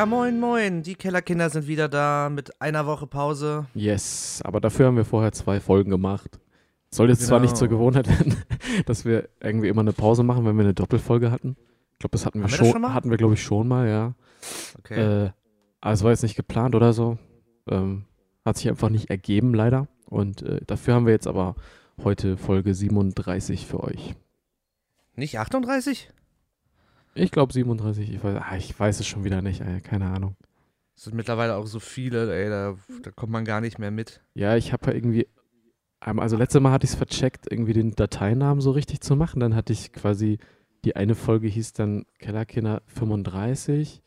Ja, moin, moin. Die Kellerkinder sind wieder da mit einer Woche Pause. Yes, aber dafür haben wir vorher zwei Folgen gemacht. Soll jetzt zwar nicht zur Genau. Gewohnheit werden, dass wir irgendwie immer eine Pause machen, wenn wir eine Doppelfolge hatten. Ich glaube, das hatten wir Haben wir das schon, schon mal? hatten wir glaube ich schon mal, ja. Okay. Äh, aber es war jetzt nicht geplant oder so. Ähm, hat sich einfach nicht ergeben, leider. Und äh, dafür haben wir jetzt aber heute Folge 37 für euch. nicht 38? Ich glaube 37, ich weiß, ah, ich weiß es schon wieder nicht, ey, keine Ahnung. Es sind mittlerweile auch so viele, ey, da, da kommt man gar nicht mehr mit. Ja, ich habe ja irgendwie, ähm, also letztes Mal hatte ich es vercheckt, irgendwie den Dateinamen so richtig zu machen. Dann hatte ich quasi, die eine Folge hieß dann Kellerkinder 35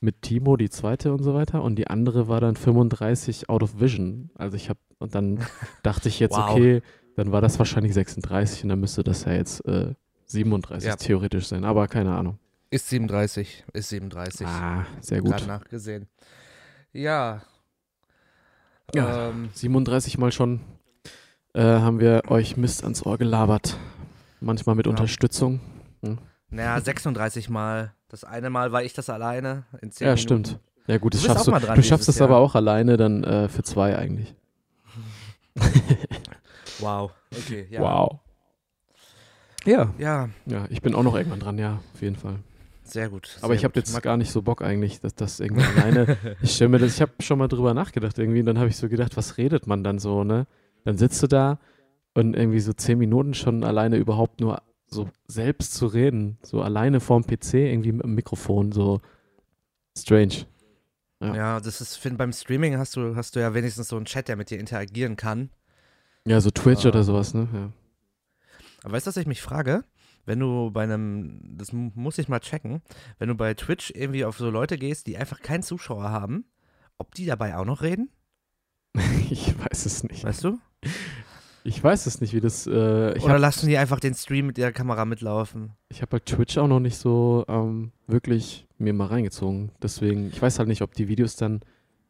mit Timo, die zweite und so weiter. Und die andere war dann 35 Out of Vision. Also ich habe, und dann dachte ich jetzt, Wow. okay, dann war das wahrscheinlich 36 und dann müsste das ja jetzt äh, 37 Ja. theoretisch sein. Aber keine Ahnung. Ist 37, ist 37. Ah, sehr Gerade gut. nachgesehen. Ja. Ja. Ähm, 37 Mal schon äh, haben wir euch Mist ans Ohr gelabert. Manchmal mit Ja. Unterstützung. naja, 36 Mal. Das eine Mal war ich das alleine in 10 Ja, Minuten. stimmt. Ja gut, das schaffst du. du schaffst es aber auch alleine dann äh, für zwei eigentlich. Wow. Okay, ja. Wow. Ja. Ja, Ja, ich bin auch noch irgendwann dran, ja, auf jeden Fall. Sehr gut. Aber sehr ich habe jetzt gar nicht so Bock eigentlich, dass das irgendwie alleine. Ich stelle mir das, ich habe schon mal drüber nachgedacht irgendwie, und dann habe ich so gedacht, was redet man dann so, ne? Dann sitzt du da und irgendwie so zehn Minuten schon alleine überhaupt nur so selbst zu reden, so alleine vorm PC, irgendwie mit dem Mikrofon, so strange. Ja. Ja, das ist, find, beim Streaming hast du, hast du ja wenigstens so einen Chat, der mit dir interagieren kann. Ja, so Twitch Ah. oder sowas, ne? Ja. Aber weißt du, was ich mich frage? Wenn du bei einem, das mu- muss ich mal checken, wenn du bei Twitch irgendwie auf so Leute gehst, die einfach keinen Zuschauer haben, ob die dabei auch noch reden? Ich weiß es nicht. Weißt du? Ich weiß es nicht, wie das. Äh, ich Oder habe lassen die einfach den Stream mit der Kamera mitlaufen? ich hab halt Twitch auch noch nicht so ähm, wirklich mir mal reingezogen. Deswegen, ich weiß halt nicht, ob die Videos dann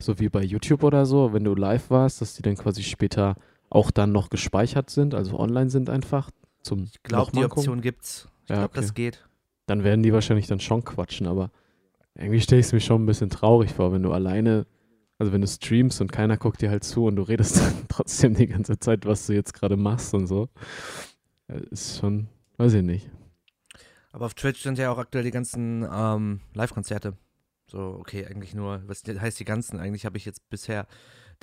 so wie bei YouTube oder so, wenn du live warst, dass die dann quasi später auch dann noch gespeichert sind, also online sind einfach zum Ich glaube, die nochmal gucken. Option gibt's. Ich Ja, glaube, okay. das geht. Dann werden die wahrscheinlich dann schon quatschen, aber irgendwie stelle ich es mir schon ein bisschen traurig vor, wenn du alleine, also wenn du streamst und keiner guckt dir halt zu und du redest dann trotzdem die ganze Zeit, was du jetzt gerade machst und so. Ist schon, weiß ich nicht. Aber auf Twitch sind ja auch aktuell die ganzen ähm, Live-Konzerte. So, okay, eigentlich nur, was heißt die ganzen? Eigentlich habe ich jetzt bisher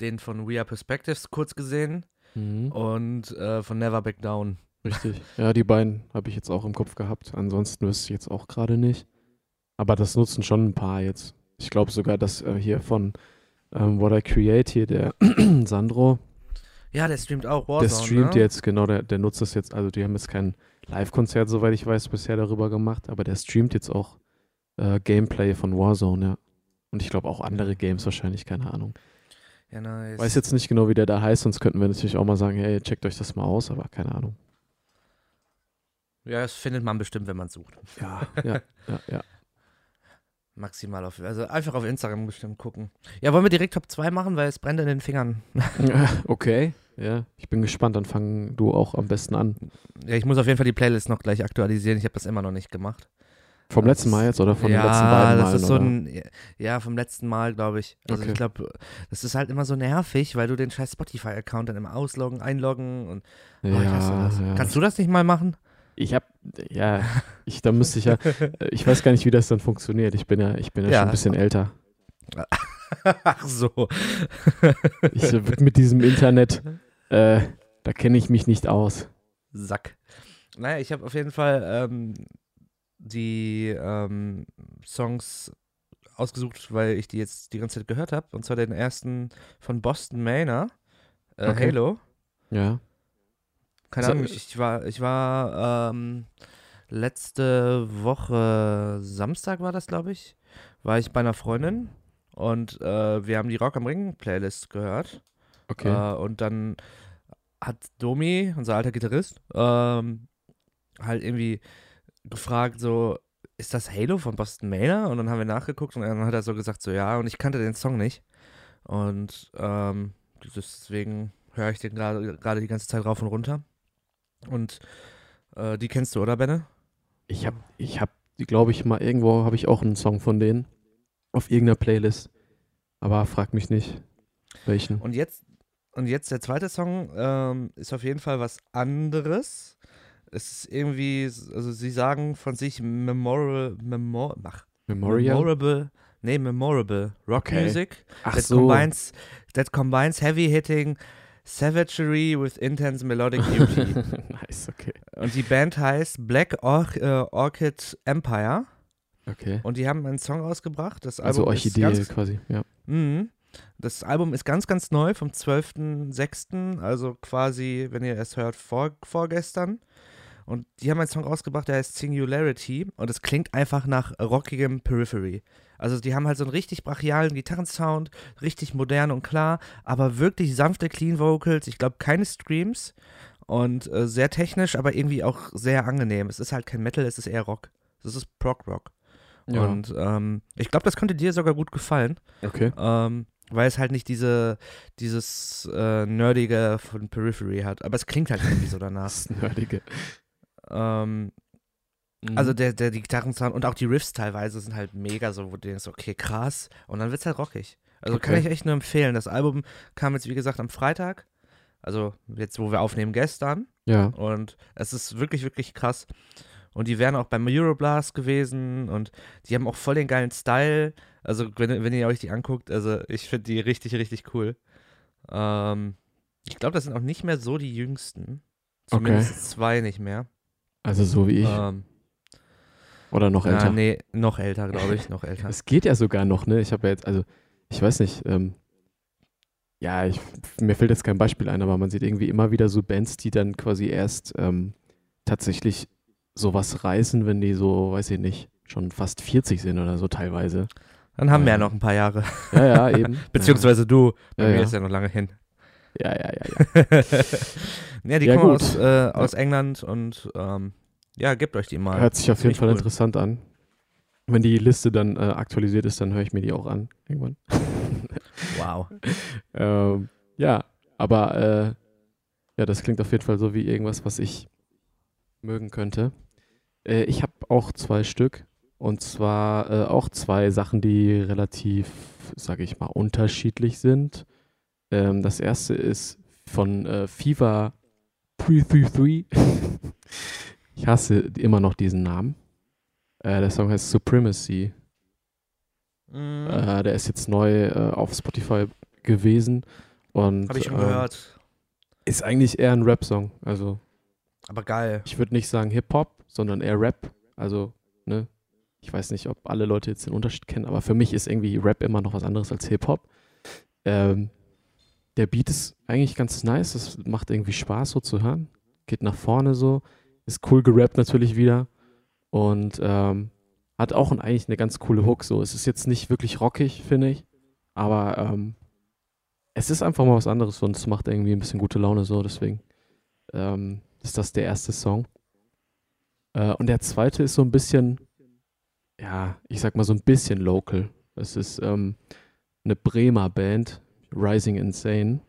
den von We Are Perspectives kurz gesehen Mhm. und äh, von Never Back Down. Richtig. Ja, die beiden habe ich jetzt auch im Kopf gehabt. Ansonsten wüsste ich jetzt auch gerade nicht. Aber das nutzen schon ein paar jetzt. Ich glaube sogar, dass äh, hier von ähm, What I Create hier, der Sandro, Ja, der streamt auch Warzone, der streamt ne? jetzt, genau, der, der nutzt das jetzt. Also die haben jetzt kein Live-Konzert, soweit ich weiß, bisher darüber gemacht, aber der streamt jetzt auch äh, Gameplay von Warzone, ja. Und ich glaube auch andere Games wahrscheinlich, keine Ahnung. Ja, nice. Weiß jetzt nicht genau, wie der da heißt, sonst könnten wir natürlich auch mal sagen, hey, checkt euch das mal aus, aber keine Ahnung. Ja, das findet man bestimmt, wenn man sucht. Ja, ja, ja, ja. Maximal auf, also einfach auf Instagram bestimmt gucken. Ja, wollen wir direkt Top 2 machen, weil es brennt in den Fingern. Okay, ja, ich bin gespannt. Dann fang du auch am besten an. Ja, ich muss auf jeden Fall die Playlist noch gleich aktualisieren. Ich habe das immer noch nicht gemacht. Vom Das- letzten Mal jetzt oder von ja, den letzten beiden das Malen? ist so ein, ja, vom letzten Mal, glaube ich. Also Okay. ich glaube, das ist halt immer so nervig, weil du den scheiß Spotify-Account dann immer ausloggen, einloggen und oh, das. ja. Kannst du das nicht mal machen? Ich hab, ja, ich, da müsste ich ja, äh, ich weiß gar nicht, wie das dann funktioniert. Ich bin ja, ich bin ja, Ja. schon ein bisschen älter. Ach so. Ich, mit diesem Internet, äh, da kenne ich mich nicht aus. Sack. Naja, ich habe auf jeden Fall ähm, die ähm, Songs ausgesucht, weil ich die jetzt die ganze Zeit gehört habe. Und zwar den ersten von Boston Manor, äh, Okay. Halo. Ja. Keine Ahnung, ich, war, ich war ähm, letzte Woche, Samstag war das, glaube ich, war ich bei einer Freundin und äh, wir haben die Rock am Ring Playlist gehört. Okay. Äh, und dann hat Domi, unser alter Gitarrist, ähm, halt irgendwie gefragt, so, ist das Halo von Boston Manor? Und dann haben wir nachgeguckt und dann hat er so gesagt, so, ja, und ich kannte den Song nicht. Und ähm, deswegen höre ich den gerade die ganze Zeit rauf und runter. Und äh, die kennst du, oder, Benne? Ich habe, ich habe, glaube ich, mal irgendwo habe ich auch einen Song von denen. auf irgendeiner Playlist. Aber frag mich nicht, welchen. Und jetzt, und jetzt der zweite Song ähm, ist auf jeden Fall was anderes. Es ist irgendwie, also sie sagen von sich memorable, memor, ach, Memorial? memorable, nee, memorable Rock Okay. Music Ach that so. combines that combines heavy hitting savagery with intense melodic beauty. nice, okay. und die Band heißt Black Or äh, Orchid Empire Okay. und die haben einen Song rausgebracht. Das Also Album Orchidee ist ganz, quasi, ja. Mhm. Das Album ist ganz, ganz neu vom 12.06., also quasi, wenn ihr es hört, vor, vorgestern. Und die haben einen Song rausgebracht, der heißt Singularity und es klingt einfach nach rockigem Periphery. Also die haben halt so einen richtig brachialen Gitarrensound, richtig modern und klar, aber wirklich sanfte Clean Vocals, ich glaube keine Streams und äh, sehr technisch, aber irgendwie auch sehr angenehm. Es ist halt kein Metal, es ist eher Rock. Es ist Prog-Rock. ja. Und ähm, ich glaube, das könnte dir sogar gut gefallen. okay. Ähm, weil es halt nicht diese, dieses äh, Nerdige von Periphery hat. Aber es klingt halt irgendwie so danach. Das Nerdige. ähm, Mhm. also der, der die Gitarrensound und auch die Riffs teilweise sind halt mega so, wo du denkst, okay, krass. Und dann wird es halt rockig. Also kann Okay. ich echt nur empfehlen. Das Album kam jetzt, wie gesagt, am Freitag. Also jetzt, wo wir aufnehmen, gestern. ja. Und es ist wirklich, wirklich krass. Und die wären auch beim Euroblast gewesen und die haben auch voll den geilen Style. Also, wenn, wenn ihr euch die anguckt, also ich finde die richtig, richtig cool. Ähm, ich glaube, das sind auch nicht mehr so die jüngsten. Zumindest zwei nicht mehr. Also so wie ich. Ähm, Oder noch ja, älter. nee, noch älter, glaube ich, noch älter. Es geht ja sogar noch, ne? Ich habe ja jetzt, also, ich weiß nicht, ähm, ja, ich, mir fällt jetzt kein Beispiel ein, aber man sieht irgendwie immer wieder so Bands, die dann quasi erst ähm, tatsächlich sowas reißen, wenn die so, weiß ich nicht, schon fast 40 sind oder so teilweise. Dann haben wir ja Ja. noch ein paar Jahre. Ja, ja, eben. Beziehungsweise du. Bei Ja, mir ja. ist ja noch lange hin. Ja, ja, ja, ja. ja, die Ja, kommen gut. aus, äh, aus England und ähm, ja, gebt euch die mal. Hört sich auf jeden Fall cool. interessant an. Wenn die Liste dann äh, aktualisiert ist, dann höre ich mir die auch an. Irgendwann. Wow. Ähm, ja, aber äh, ja, das klingt auf jeden Fall so wie irgendwas, was ich mögen könnte. Äh, ich habe auch zwei Stück und zwar äh, auch zwei Sachen, die relativ, sage ich mal, unterschiedlich sind. Ähm, das erste ist von äh, Fever 333. ich hasse immer noch diesen Namen. Äh, der Song heißt Supremacy. Mhm. Äh, der ist jetzt neu äh, auf Spotify gewesen. Und Habe ich schon ähm, gehört. ist eigentlich eher ein Rap-Song. Also Aber geil. ich würde nicht sagen Hip-Hop, sondern eher Rap. Also, ne? Ich weiß nicht, ob alle Leute jetzt den Unterschied kennen, aber für mich ist irgendwie Rap immer noch was anderes als Hip-Hop. Ähm, der Beat ist eigentlich ganz nice. Es macht irgendwie Spaß, so zu hören. Geht nach vorne so. Ist cool gerappt natürlich wieder. Und ähm, hat auch ein, eigentlich eine ganz coole Hook. So. Es ist jetzt nicht wirklich rockig, finde ich. Aber ähm, es ist einfach mal was anderes und es macht irgendwie ein bisschen gute Laune so. Deswegen ähm, ist das der erste Song. Äh, und der zweite ist so ein bisschen, ja, ich sag mal so ein bisschen local. Es ist ähm, eine Bremer Band, Rising Insane.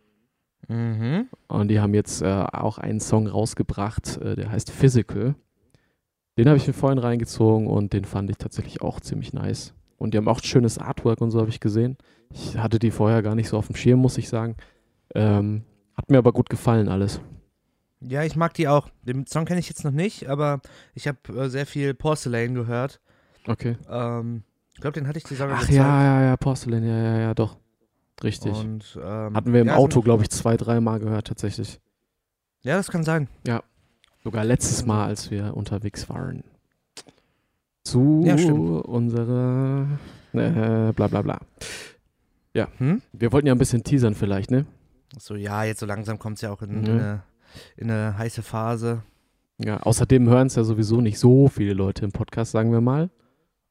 Mhm. Und die haben jetzt äh, auch einen Song rausgebracht, äh, der heißt Physical. Den habe ich mir vorhin reingezogen und den fand ich tatsächlich auch ziemlich nice. Und die haben auch schönes Artwork und so habe ich gesehen. Ich hatte die vorher gar nicht so auf dem Schirm, muss ich sagen. Ähm, hat mir aber gut gefallen alles. Ja, ich mag die auch. Den Song kenne ich jetzt noch nicht, aber ich habe äh, sehr viel Porcelain gehört. Okay. Ähm, ich glaube, den hatte ich dir sogar Ach gezeigt. ja, ja, ja, Porcelain, ja, ja, ja, doch. Richtig. Und, ähm, Hatten wir im ja, Auto, glaube ich, zwei, dreimal gehört tatsächlich. Ja, das kann sein. Sogar letztes Mal, als wir unterwegs waren. Zu Ja, unserer äh, bla bla bla. Hm? Wir wollten ja ein bisschen teasern vielleicht, ne? So, ja, jetzt so langsam kommt es ja auch in, Mhm. in, eine, in eine heiße Phase. Ja, außerdem hören es ja sowieso nicht so viele Leute im Podcast, sagen wir mal.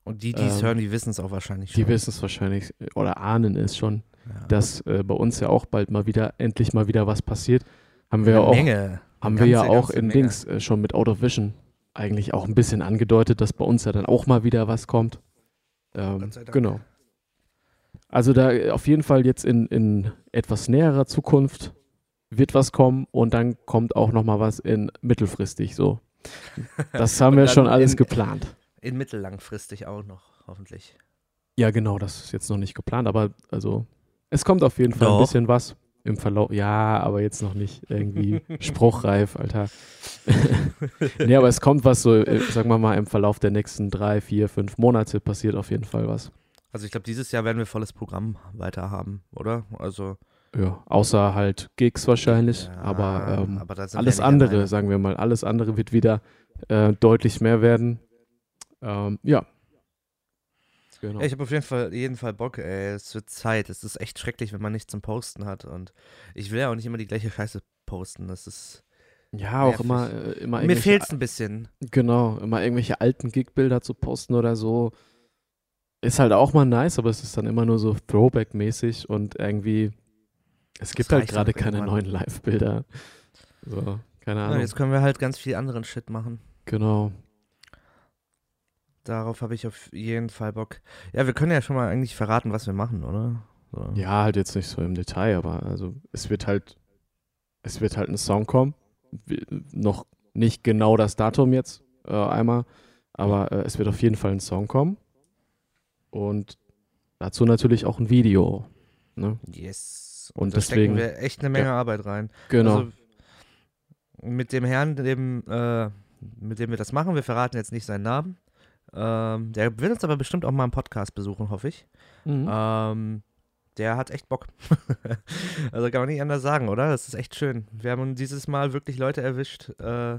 Und die, die es Ähm, hören, die wissen es auch wahrscheinlich schon. Die wissen es wahrscheinlich äh, oder ahnen es schon, ja. dass äh, bei uns ja auch bald mal wieder, endlich mal wieder was passiert. Haben wir ja auch, Menge. haben Eine wir ja ganze, auch ganze in Menge. Dings äh, schon mit Out of Vision eigentlich auch ein bisschen angedeutet, dass bei uns ja dann auch mal wieder was kommt. Ähm, genau. Also da äh, auf jeden Fall jetzt in, in etwas näherer Zukunft wird was kommen und dann kommt auch noch mal was in mittelfristig so. Das haben wir schon alles in- geplant. In mittellangfristig auch noch, hoffentlich. Ja, genau, das ist jetzt noch nicht geplant, aber also es kommt auf jeden Fall Doch. ein bisschen was im Verlauf. Ja, aber jetzt noch nicht irgendwie spruchreif, Alter. nee, aber es kommt was so, äh, sagen wir mal, im Verlauf der nächsten drei, vier, fünf Monate passiert auf jeden Fall was. Also ich glaube, dieses Jahr werden wir volles Programm weiter haben, oder? Also Ja, außer halt Gigs wahrscheinlich, ja, aber, ähm, aber alles andere, sagen wir mal, alles andere wird wieder äh, deutlich mehr werden. Ähm, ja. Genau. Ja, ich habe auf jeden Fall, jeden Fall Bock, ey. Es wird Zeit. Es ist echt schrecklich, wenn man nichts zum Posten hat. Und ich will ja auch nicht immer die gleiche Scheiße posten. Das ist. ja, auch nervig. immer, äh, immer Mir fehlt es ein bisschen. Genau, immer irgendwelche alten Gig-Bilder zu posten oder so. Ist halt auch mal nice, aber es ist dann immer nur so Throwback-mäßig und irgendwie, es gibt halt gerade auch keine irgendwann. neuen Live-Bilder. So, keine Ja, Ahnung. jetzt können wir halt ganz viel anderen Shit machen. genau. Darauf habe ich auf jeden Fall Bock. Ja, wir können ja schon mal eigentlich verraten, was wir machen, oder? So. Ja, halt jetzt nicht so im Detail, aber also es wird halt, es wird halt ein Song kommen. Noch nicht genau das Datum jetzt äh, einmal, aber äh, es wird auf jeden Fall ein Song kommen. Und dazu natürlich auch ein Video. Ne? Yes. Und da stecken deswegen- wir echt eine Menge Arbeit rein. Genau. Also, mit dem Herrn, dem, äh, mit dem wir das machen, wir verraten jetzt nicht seinen Namen. Ähm, der wird uns aber bestimmt auch mal im Podcast besuchen, hoffe ich. Mhm. Ähm, der hat echt Bock. also kann man nicht anders sagen, oder? Das ist echt schön. Wir haben dieses Mal wirklich Leute erwischt. Äh,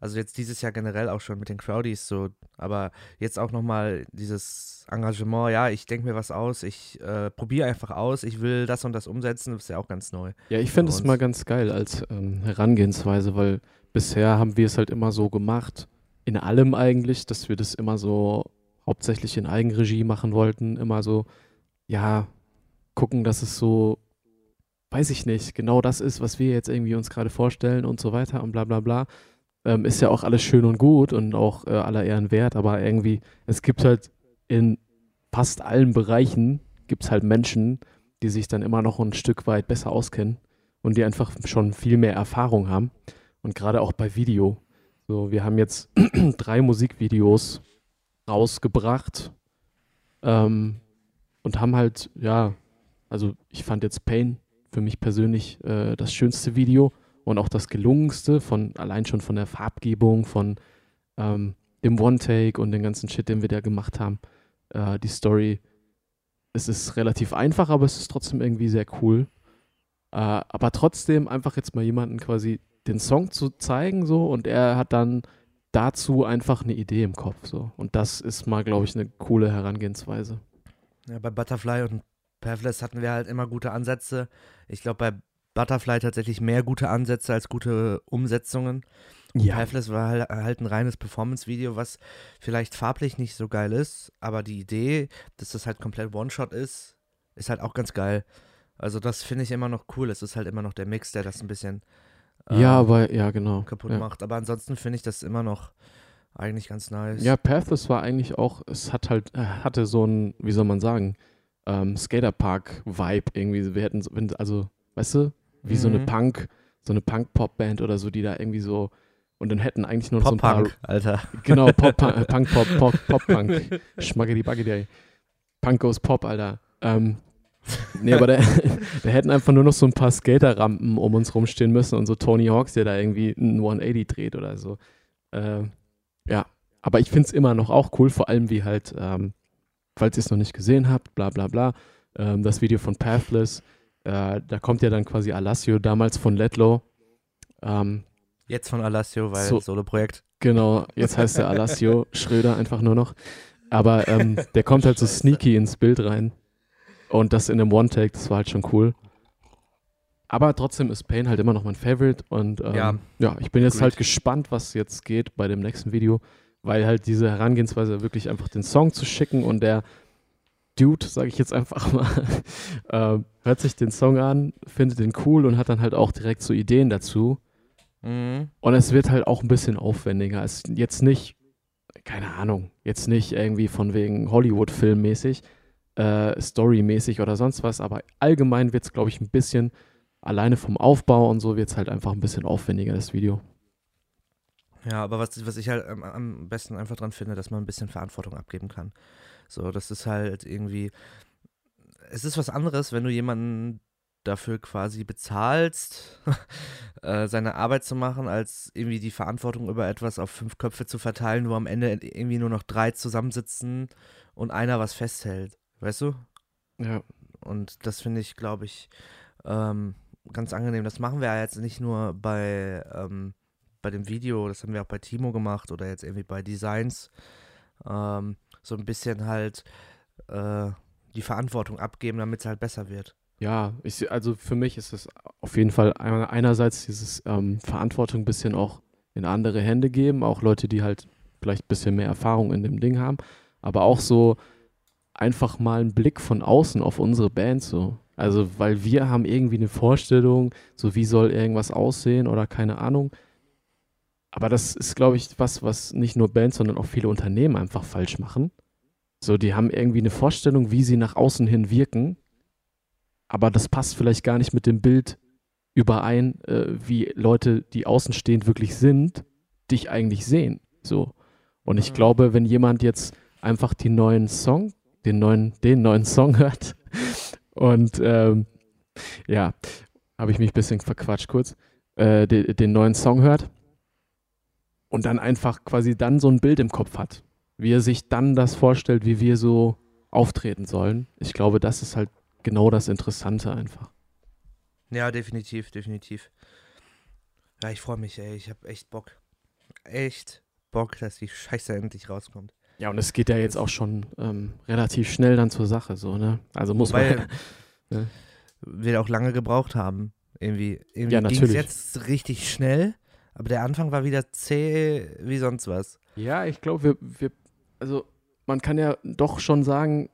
also jetzt dieses Jahr generell auch schon mit den Crowdies so, aber jetzt auch nochmal dieses Engagement, ja, ich denke mir was aus, ich äh, probiere einfach aus, ich will das und das umsetzen, das ist ja auch ganz neu. Ja, ich finde es mal ganz geil als ähm, Herangehensweise, weil bisher haben wir es halt immer so gemacht, in allem eigentlich, dass wir das immer so hauptsächlich in Eigenregie machen wollten, immer so, ja, gucken, dass es so, weiß ich nicht, genau das ist, was wir jetzt irgendwie uns gerade vorstellen und so weiter und bla bla bla. Ähm, ist ja auch alles schön und gut und auch äh, aller Ehren wert, aber irgendwie, es gibt halt in fast allen Bereichen, gibt es halt Menschen, die sich dann immer noch ein Stück weit besser auskennen und die einfach schon viel mehr Erfahrung haben. Und gerade auch bei Video. So, wir haben jetzt drei Musikvideos rausgebracht ähm, und haben halt, ja, also ich fand jetzt Pain für mich persönlich äh, das schönste Video und auch das gelungenste, von allein schon von der Farbgebung, von ähm, dem One-Take und den ganzen Shit, den wir da gemacht haben. Äh, die Story, es ist relativ einfach, aber es ist trotzdem irgendwie sehr cool. Äh, aber trotzdem einfach jetzt mal jemanden quasi den Song zu zeigen so und er hat dann dazu einfach eine Idee im Kopf so und das ist mal glaube ich eine coole Herangehensweise. Ja, bei Butterfly und Pavless hatten wir halt immer gute Ansätze. Ich glaube, bei Butterfly tatsächlich mehr gute Ansätze als gute Umsetzungen. Und Pavless war halt, halt ein reines Performance-Video, was vielleicht farblich nicht so geil ist, aber die Idee, dass das halt komplett One-Shot ist, ist halt auch ganz geil. Also das finde ich immer noch cool. Es ist halt immer noch der Mix, der das ein bisschen ja, ähm, aber ja genau. kaputt ja. macht. Aber ansonsten finde ich das immer noch eigentlich ganz nice. Ja, Pathless war eigentlich auch, es hat halt, äh, hatte so ein, wie soll man sagen, ähm, Skaterpark-Vibe irgendwie. Wir hätten, so- wenn, also, weißt du, wie so eine Mhm. Punk, so eine Punk-Pop-Band oder so, die da irgendwie so, und dann hätten eigentlich nur noch so ein paar, Alter. genau, Pop, äh, Punk, Pop, Pop, Pop-Punk, Schmaggedi Baggedi, Punk goes Pop, Alter. Ähm, nee, aber da, da hätten einfach nur noch so ein paar Skaterrampen um uns rumstehen müssen und so Tony Hawks, der da irgendwie ein 180 dreht oder so. Ähm, ja, aber ich finde es immer noch auch cool, vor allem wie halt, ähm, falls ihr es noch nicht gesehen habt, bla bla bla, ähm, das Video von Pathless, äh, da kommt ja dann quasi Alassio, damals von Letlow. Ähm, Jetzt von Alassio, weil So. Solo-Projekt. genau, jetzt heißt er Alassio Schröder einfach nur noch. Aber ähm, der kommt halt so sneaky ins Bild rein. Und das in einem One-Take, das war halt schon cool. Aber trotzdem ist Pain halt immer noch mein Favorite. Und ähm, Ja. ja. ich bin jetzt Agreed. halt gespannt, was jetzt geht bei dem nächsten Video. Weil halt diese Herangehensweise wirklich einfach den Song zu schicken und der Dude, sage ich jetzt einfach mal, äh, hört sich den Song an, findet den cool und hat dann halt auch direkt so Ideen dazu. Mhm. Und es wird halt auch ein bisschen aufwendiger. Es ist jetzt nicht, keine Ahnung, jetzt nicht irgendwie von wegen Hollywood-Film-mäßig, äh, Story-mäßig oder sonst was, aber allgemein wird es, glaube ich, ein bisschen, alleine vom Aufbau und so wird es halt einfach ein bisschen aufwendiger, das Video. Ja, aber was, was ich halt am, am besten einfach dran finde, dass man ein bisschen Verantwortung abgeben kann. So, das ist halt irgendwie, es ist was anderes, wenn du jemanden dafür quasi bezahlst, äh, seine Arbeit zu machen, als irgendwie die Verantwortung über etwas auf fünf Köpfe zu verteilen, wo am Ende irgendwie nur noch drei zusammensitzen und einer was festhält. Weißt du? Ja. Und das finde ich, glaube ich, ähm, ganz angenehm. Das machen wir ja jetzt nicht nur bei, ähm, bei dem Video, das haben wir auch bei Timo gemacht oder jetzt irgendwie bei Designs. Ähm, so ein bisschen halt äh, die Verantwortung abgeben, damit es halt besser wird. Ja, ich, also für mich ist es auf jeden Fall einerseits dieses ähm, Verantwortung ein bisschen auch in andere Hände geben, auch Leute, die halt vielleicht ein bisschen mehr Erfahrung in dem Ding haben, aber auch so einfach mal einen Blick von außen auf unsere Band so. Also, weil wir haben irgendwie eine Vorstellung, so wie soll irgendwas aussehen oder keine Ahnung. Aber das ist, glaube ich, was, was nicht nur Bands, sondern auch viele Unternehmen einfach falsch machen. So, die haben irgendwie eine Vorstellung, wie sie nach außen hin wirken aber das passt vielleicht gar nicht mit dem Bild überein, äh, wie Leute, die außenstehend wirklich sind, dich eigentlich sehen. So. Und ich mhm. glaube, wenn jemand jetzt einfach die neuen Song, den neuen, den neuen Song hört und ähm, ja, habe ich mich ein bisschen verquatscht kurz, äh, de, den neuen Song hört und dann einfach quasi dann so ein Bild im Kopf hat, wie er sich dann das vorstellt, wie wir so auftreten sollen. Ich glaube, das ist halt genau das Interessante einfach. Ja, definitiv, definitiv. Ja, ich freue mich, ey. Ich habe echt Bock. Echt Bock, dass die Scheiße endlich rauskommt. Ja, und es geht ja jetzt auch schon ähm, relativ schnell dann zur Sache, so, ne? Also muss Wobei man. ne? Wir auch lange gebraucht haben. Irgendwie, irgendwie ja, ging es jetzt richtig schnell, aber der Anfang war wieder zäh wie sonst was. Ja, ich glaube, wir, wir, also man kann ja doch schon sagen,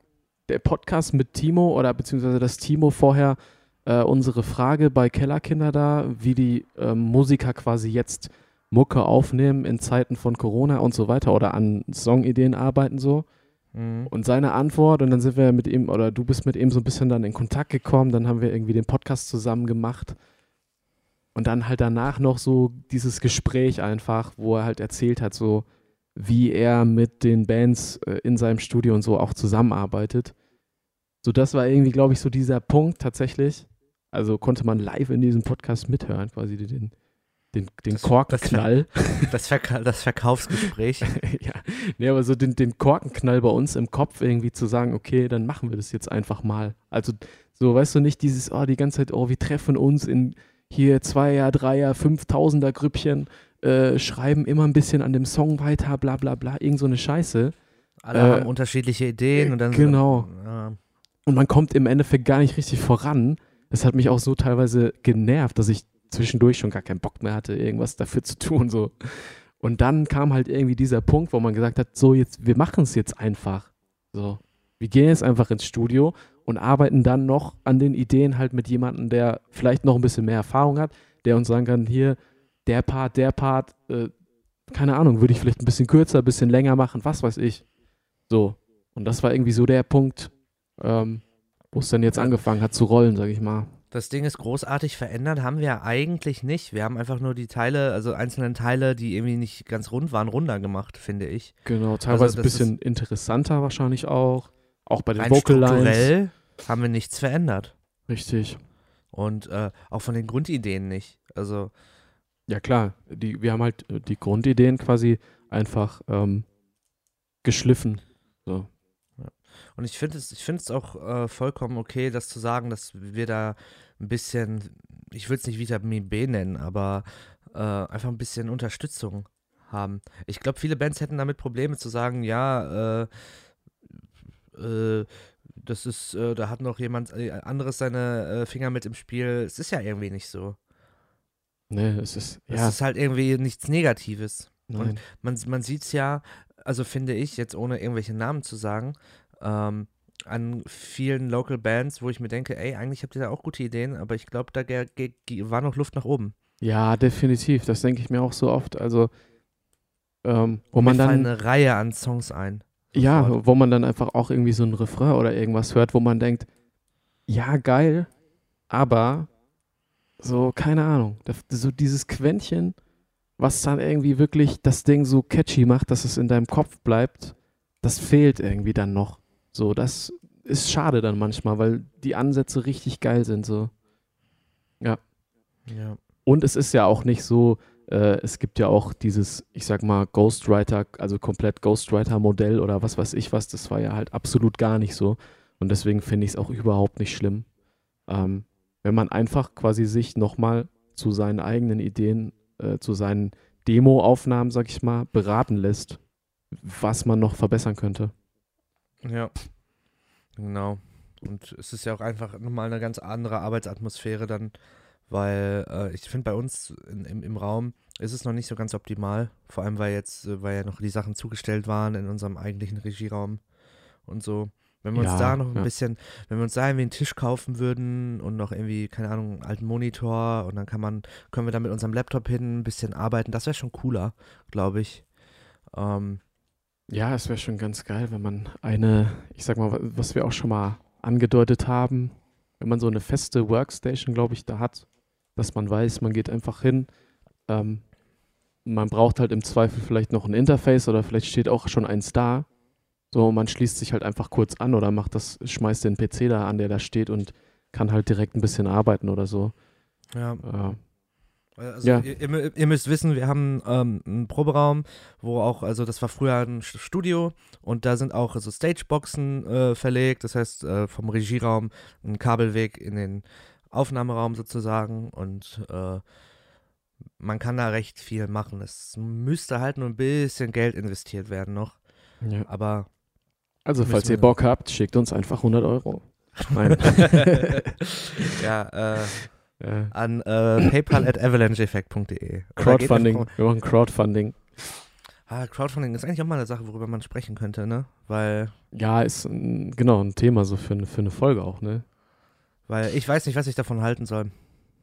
der Podcast mit Timo oder beziehungsweise das Timo vorher äh, unsere Frage bei Kellerkinder da, wie die äh, Musiker quasi jetzt Mucke aufnehmen in Zeiten von Corona und so weiter oder an Songideen arbeiten so. Mhm. Und seine Antwort, und dann sind wir mit ihm, oder du bist mit ihm so ein bisschen dann in Kontakt gekommen, dann haben wir irgendwie den Podcast zusammen gemacht. Und dann halt danach noch so dieses Gespräch einfach, wo er halt erzählt hat, so, wie er mit den Bands äh, in seinem Studio und so auch zusammenarbeitet. So, das war irgendwie, glaube ich, so dieser Punkt tatsächlich. Also konnte man live in diesem Podcast mithören, quasi den, den, den das, Korkenknall. Das, Ver das, das, Verkaufsgespräch. ja, nee, aber so den, den Korkenknall bei uns im Kopf irgendwie zu sagen, okay, dann machen wir das jetzt einfach mal. Also so, weißt du, nicht dieses, oh, die ganze Zeit, oh, wir treffen uns in hier Zweier, Dreier, Fünftausender Grüppchen äh, schreiben immer ein bisschen an dem Song weiter, bla bla bla, irgend so eine Scheiße. Alle äh, haben unterschiedliche Ideen und dann Genau. So, ja. Und man kommt im Endeffekt gar nicht richtig voran. Das hat mich auch so teilweise genervt, dass ich zwischendurch schon gar keinen Bock mehr hatte, irgendwas dafür zu tun. So. Und dann kam halt irgendwie dieser Punkt, wo man gesagt hat, so jetzt, wir machen es jetzt einfach. So. Wir gehen jetzt einfach ins Studio und arbeiten dann noch an den Ideen halt mit jemandem, der vielleicht noch ein bisschen mehr Erfahrung hat, der uns sagen kann, hier, der Part, der Part, äh, keine Ahnung, würde ich vielleicht ein bisschen kürzer, ein bisschen länger machen, was weiß ich. So. Und das war irgendwie so der Punkt, ähm, wo es dann jetzt angefangen hat zu rollen, sag ich mal. Das Ding ist großartig verändert, haben wir eigentlich nicht. Wir haben einfach nur die Teile, also einzelne Teile, die irgendwie nicht ganz rund waren, runder gemacht, finde ich. Genau, teilweise also ein bisschen interessanter wahrscheinlich auch. Auch bei den Vocal Lines. haben wir nichts verändert. Richtig. Und äh, auch von den Grundideen nicht. Also ja, klar. Die, wir haben halt äh, die Grundideen quasi einfach ähm, geschliffen. Und ich finde es, ich auch äh, vollkommen okay, das zu sagen, dass wir da ein bisschen, ich will es nicht Vitamin B nennen, aber äh, einfach ein bisschen Unterstützung haben. Ich glaube, viele Bands hätten damit Probleme zu sagen, ja, äh, äh, das ist, äh, da hat noch jemand anderes seine Finger mit im Spiel. Es ist ja irgendwie nicht so. Ne, es ist, ja. Es ist halt irgendwie nichts Negatives. Nein. Und man, man sieht es ja, also finde ich, jetzt ohne irgendwelche Namen zu sagen, ähm, an vielen Local Bands, wo ich mir denke, ey, eigentlich habt ihr da auch gute Ideen, aber ich glaube, da war noch Luft nach oben. Ja, definitiv. Das denke ich mir auch so oft. Also, ähm, wo mir man dann. eine Reihe an Songs ein. Ja, wo man dann einfach auch irgendwie so ein Refrain oder irgendwas hört, wo man denkt, ja, geil, aber so, keine Ahnung. So dieses Quäntchen, was dann irgendwie wirklich das Ding so catchy macht, dass es in deinem Kopf bleibt, das fehlt irgendwie dann noch. So, das ist schade dann manchmal, weil die Ansätze richtig geil sind. So. Ja. Ja. Und es ist ja auch nicht so, äh, es gibt ja auch dieses, ich sag mal, Ghostwriter, also komplett Ghostwriter-Modell oder was weiß ich was, das war ja halt absolut gar nicht so. Und deswegen finde ich es auch überhaupt nicht schlimm, ähm, wenn man einfach quasi sich nochmal zu seinen eigenen Ideen, äh, zu seinen Demo-Aufnahmen, sag ich mal, beraten lässt, was man noch verbessern könnte. Ja. Genau. Und es ist ja auch einfach nochmal eine ganz andere Arbeitsatmosphäre dann, weil äh, ich finde, bei uns in, im, im Raum ist es noch nicht so ganz optimal. Vor allem, weil jetzt, äh, weil ja noch die Sachen zugestellt waren in unserem eigentlichen Regieraum und so. Wenn wir uns Ja, da noch ein ja. bisschen, wenn wir uns da irgendwie einen Tisch kaufen würden und noch irgendwie, keine Ahnung, einen alten Monitor und dann kann man, können wir da mit unserem Laptop hin ein bisschen arbeiten, das wäre schon cooler, glaube ich. Ähm, Ja, es wäre schon ganz geil, wenn man eine, ich sag mal, wa- was wir auch schon mal angedeutet haben, wenn man so eine feste Workstation, glaube ich, da hat, dass man weiß, man geht einfach hin. Ähm, man braucht halt im Zweifel vielleicht noch ein Interface oder vielleicht steht auch schon eins da. So, man schließt sich halt einfach kurz an oder macht das, schmeißt den PC da an, der da steht und kann halt direkt ein bisschen arbeiten oder so. ja, Äh, Also Ja. ihr, ihr, mü- ihr müsst wissen, wir haben ähm, einen Proberaum, wo auch, also das war früher ein St- Studio und da sind auch so Stageboxen äh, verlegt, das heißt äh, vom Regieraum ein Kabelweg in den Aufnahmeraum sozusagen und äh, man kann da recht viel machen. Es müsste halt nur ein bisschen Geld investiert werden noch, ja. aber Also, falls ihr Bock habt, schickt uns einfach 100 Euro. Nein. ja, äh, äh, an äh, paypal at avalancheeffect.de. Crowdfunding. Wir machen Crowdfunding. Ah, Crowdfunding ist eigentlich auch mal eine Sache, worüber man sprechen könnte, ne? Weil, Ja, ist ein, genau ein Thema so für, eine- für eine Folge auch, ne? weil ich weiß nicht, was ich davon halten soll.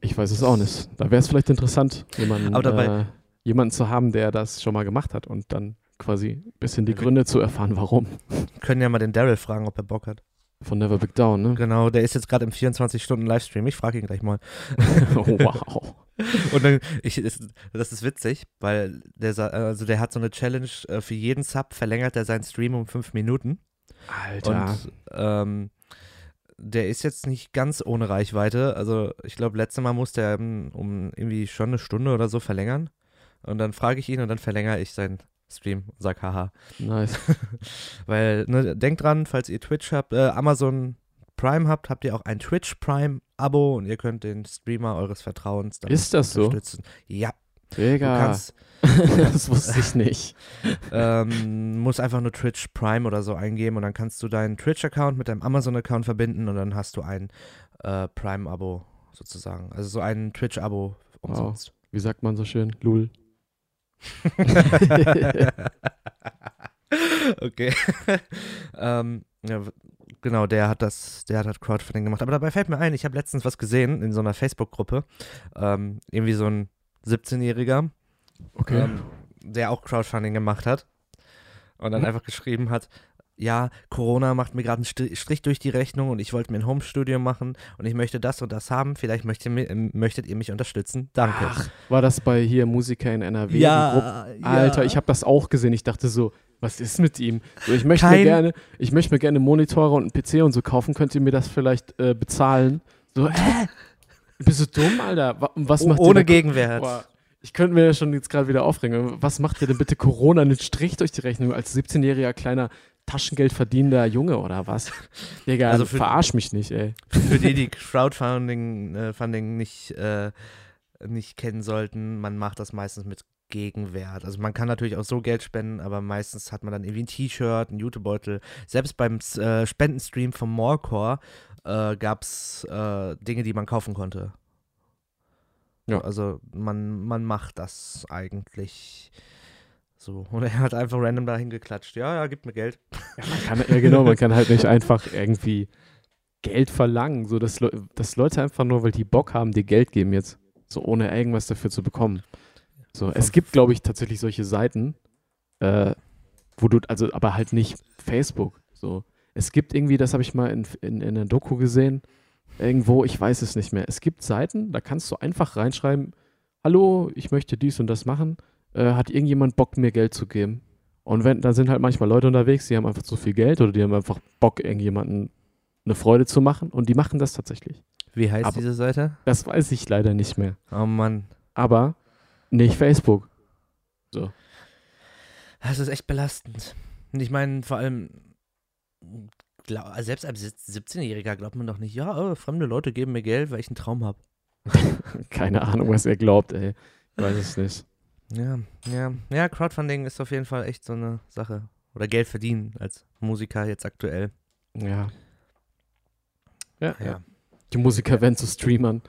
Ich weiß es auch nicht. Da wäre es vielleicht interessant, jemanden, äh, jemanden zu haben, der das schon mal gemacht hat und dann quasi ein bisschen die Ja, Gründe zu erfahren, warum. Können ja mal den Daryl fragen, ob er Bock hat. Von Never Big Down, ne? Genau, der ist jetzt gerade im 24-Stunden-Livestream. Ich frage ihn gleich mal. oh, wow. Und dann, ich, das ist witzig, weil der, also der hat so eine Challenge, äh, für jeden Sub verlängert er seinen Stream um fünf Minuten. Alter. Und ähm, der ist jetzt nicht ganz ohne Reichweite. Also ich glaube, letztes Mal musste er ähm, um irgendwie schon eine Stunde oder so verlängern. Und dann frage ich ihn und dann verlängere ich seinen Stream und sag haha. nice. Weil, ne, denkt dran, falls ihr Twitch habt, äh, Amazon Prime habt, habt ihr auch ein Twitch Prime Abo und ihr könnt den Streamer eures Vertrauens dann Ist das so? unterstützen. Ja, du Digga. kannst, das wusste ich nicht. ähm, musst einfach nur Twitch Prime oder so eingeben und dann kannst du deinen Twitch-Account mit deinem Amazon-Account verbinden und dann hast du ein äh, Prime-Abo sozusagen. Also so ein Twitch-Abo umsonst. Wie sagt man so schön? Lul. okay. ähm, ja, genau, der hat das, der hat das Crowdfunding gemacht. Aber dabei fällt mir ein, ich habe letztens was gesehen in so einer Facebook-Gruppe. Ähm, irgendwie so ein 17-Jähriger, Okay. ähm, der auch Crowdfunding gemacht hat. Und dann Mhm. einfach geschrieben hat, ja, Corona macht mir gerade einen Stri- Strich durch die Rechnung und ich wollte mir ein Homestudio machen und ich möchte das und das haben. Vielleicht möchtet ihr, ähm, möchtet ihr mich unterstützen. Danke. Ach, war das bei hier Musiker in NRW? Gruppe? ja, Alter, ich habe das auch gesehen. Ich dachte so, was ist mit ihm? So, ich möchte Kein- mir gerne, ich möchte mir gerne Monitore und einen PC und so kaufen. Könnt ihr mir das vielleicht äh, bezahlen? So, hä? Bist du dumm, Alter? Was macht ohne Gegenwert. Boah, ich könnte mir ja schon jetzt gerade wieder aufregen. Was macht ihr denn bitte Corona einen Strich durch die Rechnung als 17-jähriger kleiner Taschengeld verdienender Junge oder was? Digga, Also also für- verarsch mich nicht, ey. Für die, die Crowdfunding äh, Funding nicht, äh, nicht kennen sollten, man macht das meistens mit Gegenwert. Also man kann natürlich auch so Geld spenden, aber meistens hat man dann irgendwie ein T-Shirt, einen Jutebeutel. Selbst beim äh, Spendenstream vom Morecore äh, gab es äh, Dinge, die man kaufen konnte. Ja. Also man, man macht das eigentlich so. Und er hat einfach random dahin geklatscht. Ja, ja, gib mir Geld. Ja, man kann, ja, genau, man kann halt nicht einfach irgendwie Geld verlangen, so dass, Leu dass Leute einfach nur, weil die Bock haben, dir Geld geben jetzt, so ohne irgendwas dafür zu bekommen. So, es gibt, glaube ich, tatsächlich solche Seiten, äh, wo du, also, aber halt nicht Facebook. So, es gibt irgendwie, das habe ich mal in, in, in einer Doku gesehen, irgendwo, ich weiß es nicht mehr. Es gibt Seiten, da kannst du einfach reinschreiben, hallo, ich möchte dies und das machen. Äh, hat irgendjemand Bock, mir Geld zu geben? Und wenn, da sind halt manchmal Leute unterwegs, die haben einfach zu viel Geld oder die haben einfach Bock, irgendjemanden eine Freude zu machen und die machen das tatsächlich. Wie heißt Aber- diese Seite? Das weiß ich leider nicht mehr. Oh Mann. Aber nicht Facebook. Das ist echt belastend. Und ich meine, vor allem, glaub, also selbst als 17-Jähriger glaubt man doch nicht, ja, oh, fremde Leute geben mir Geld, weil ich einen Traum habe. Keine Ahnung, was er glaubt, ey. Ich weiß es nicht. Ja, ja. Ja, Crowdfunding ist auf jeden Fall echt so eine Sache. Oder Geld verdienen als Musiker jetzt aktuell. Ja. Ja, ja. Ja. Die Musiker werden zu Streamern.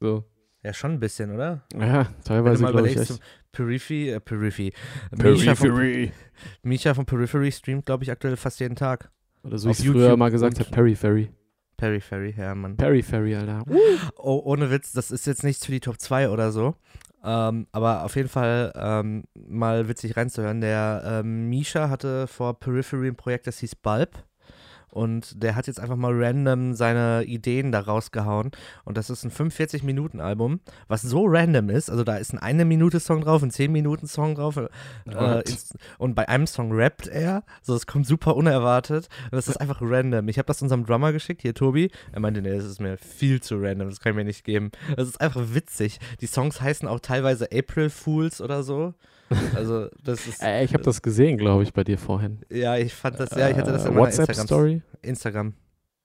So. Ja, schon ein bisschen, oder? Ja, teilweise glaube ich echt. Periphery, äh, Periphery. Von, Periphery. Misha von Periphery streamt, glaube ich, aktuell fast jeden Tag. Oder so wie ich es früher mal gesagt habe, Periphery. Periphery, ja, Mann. Periphery, Alter. Oh, ohne Witz, das ist jetzt nichts für die Top 2 oder so. Ähm, aber auf jeden Fall ähm, mal witzig reinzuhören. Der ähm, Misha hatte vor Periphery ein Projekt, das hieß Bulb. Und der hat jetzt einfach mal random seine Ideen da rausgehauen. Und das ist ein 45-Minuten-Album, was so random ist. Also da ist ein 1-Minute-Song drauf, ein 10-Minuten-Song drauf. Äh, und bei einem Song rappt er. So, es kommt super unerwartet. Und das ist einfach random. Ich habe das unserem Drummer geschickt, hier Tobi. Er meinte, nee, das ist mir viel zu random, das kann ich mir nicht geben. Das ist einfach witzig. Die Songs heißen auch teilweise April Fools oder so. Also, das ist. Äh, ich habe das gesehen, glaube ich, bei dir vorhin. ja, ich fand das, ja, ich hatte das in Äh, meiner Instagram. WhatsApp-Story? Instagram.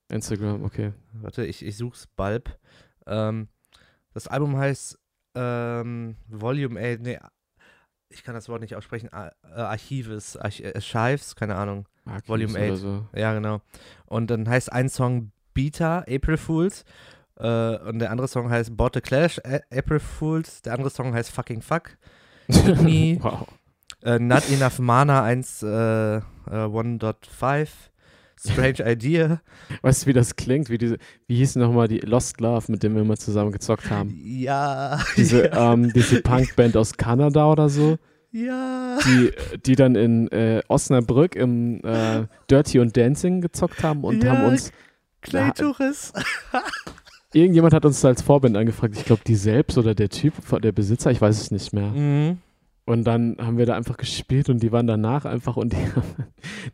Instagram, okay. Warte, ich, ich such's Bulb. Ähm, das Album heißt ähm, Volume 8, nee, ich kann das Wort nicht aussprechen, Ar äh, Archives, Arch Archives, keine Ahnung. Archives Volume oder 8. So. Ja, genau. Und dann heißt ein Song Beta, April Fools. Äh, und der andere Song heißt Bought a Clash, A April Fools. Der andere Song heißt Fucking Fuck. Me. wow. Äh, Not Enough Mana 1, äh, äh, 1.5. Strange Idea. Weißt du, wie das klingt? Wie diese, wie hieß nochmal die Lost Love, mit dem wir immer zusammen gezockt haben? Ja. Diese, ja. ähm, diese Punkband aus Kanada oder so, ja. die, die dann in äh, Osnabrück im äh, Dirty und Dancing gezockt haben und Ja, haben uns, Claytoris. Irgendjemand hat uns als Vorband angefragt, ich glaube die selbst oder der Typ, der Besitzer, ich weiß es nicht mehr. Mhm. Und dann haben wir da einfach gespielt und die waren danach einfach und die, haben-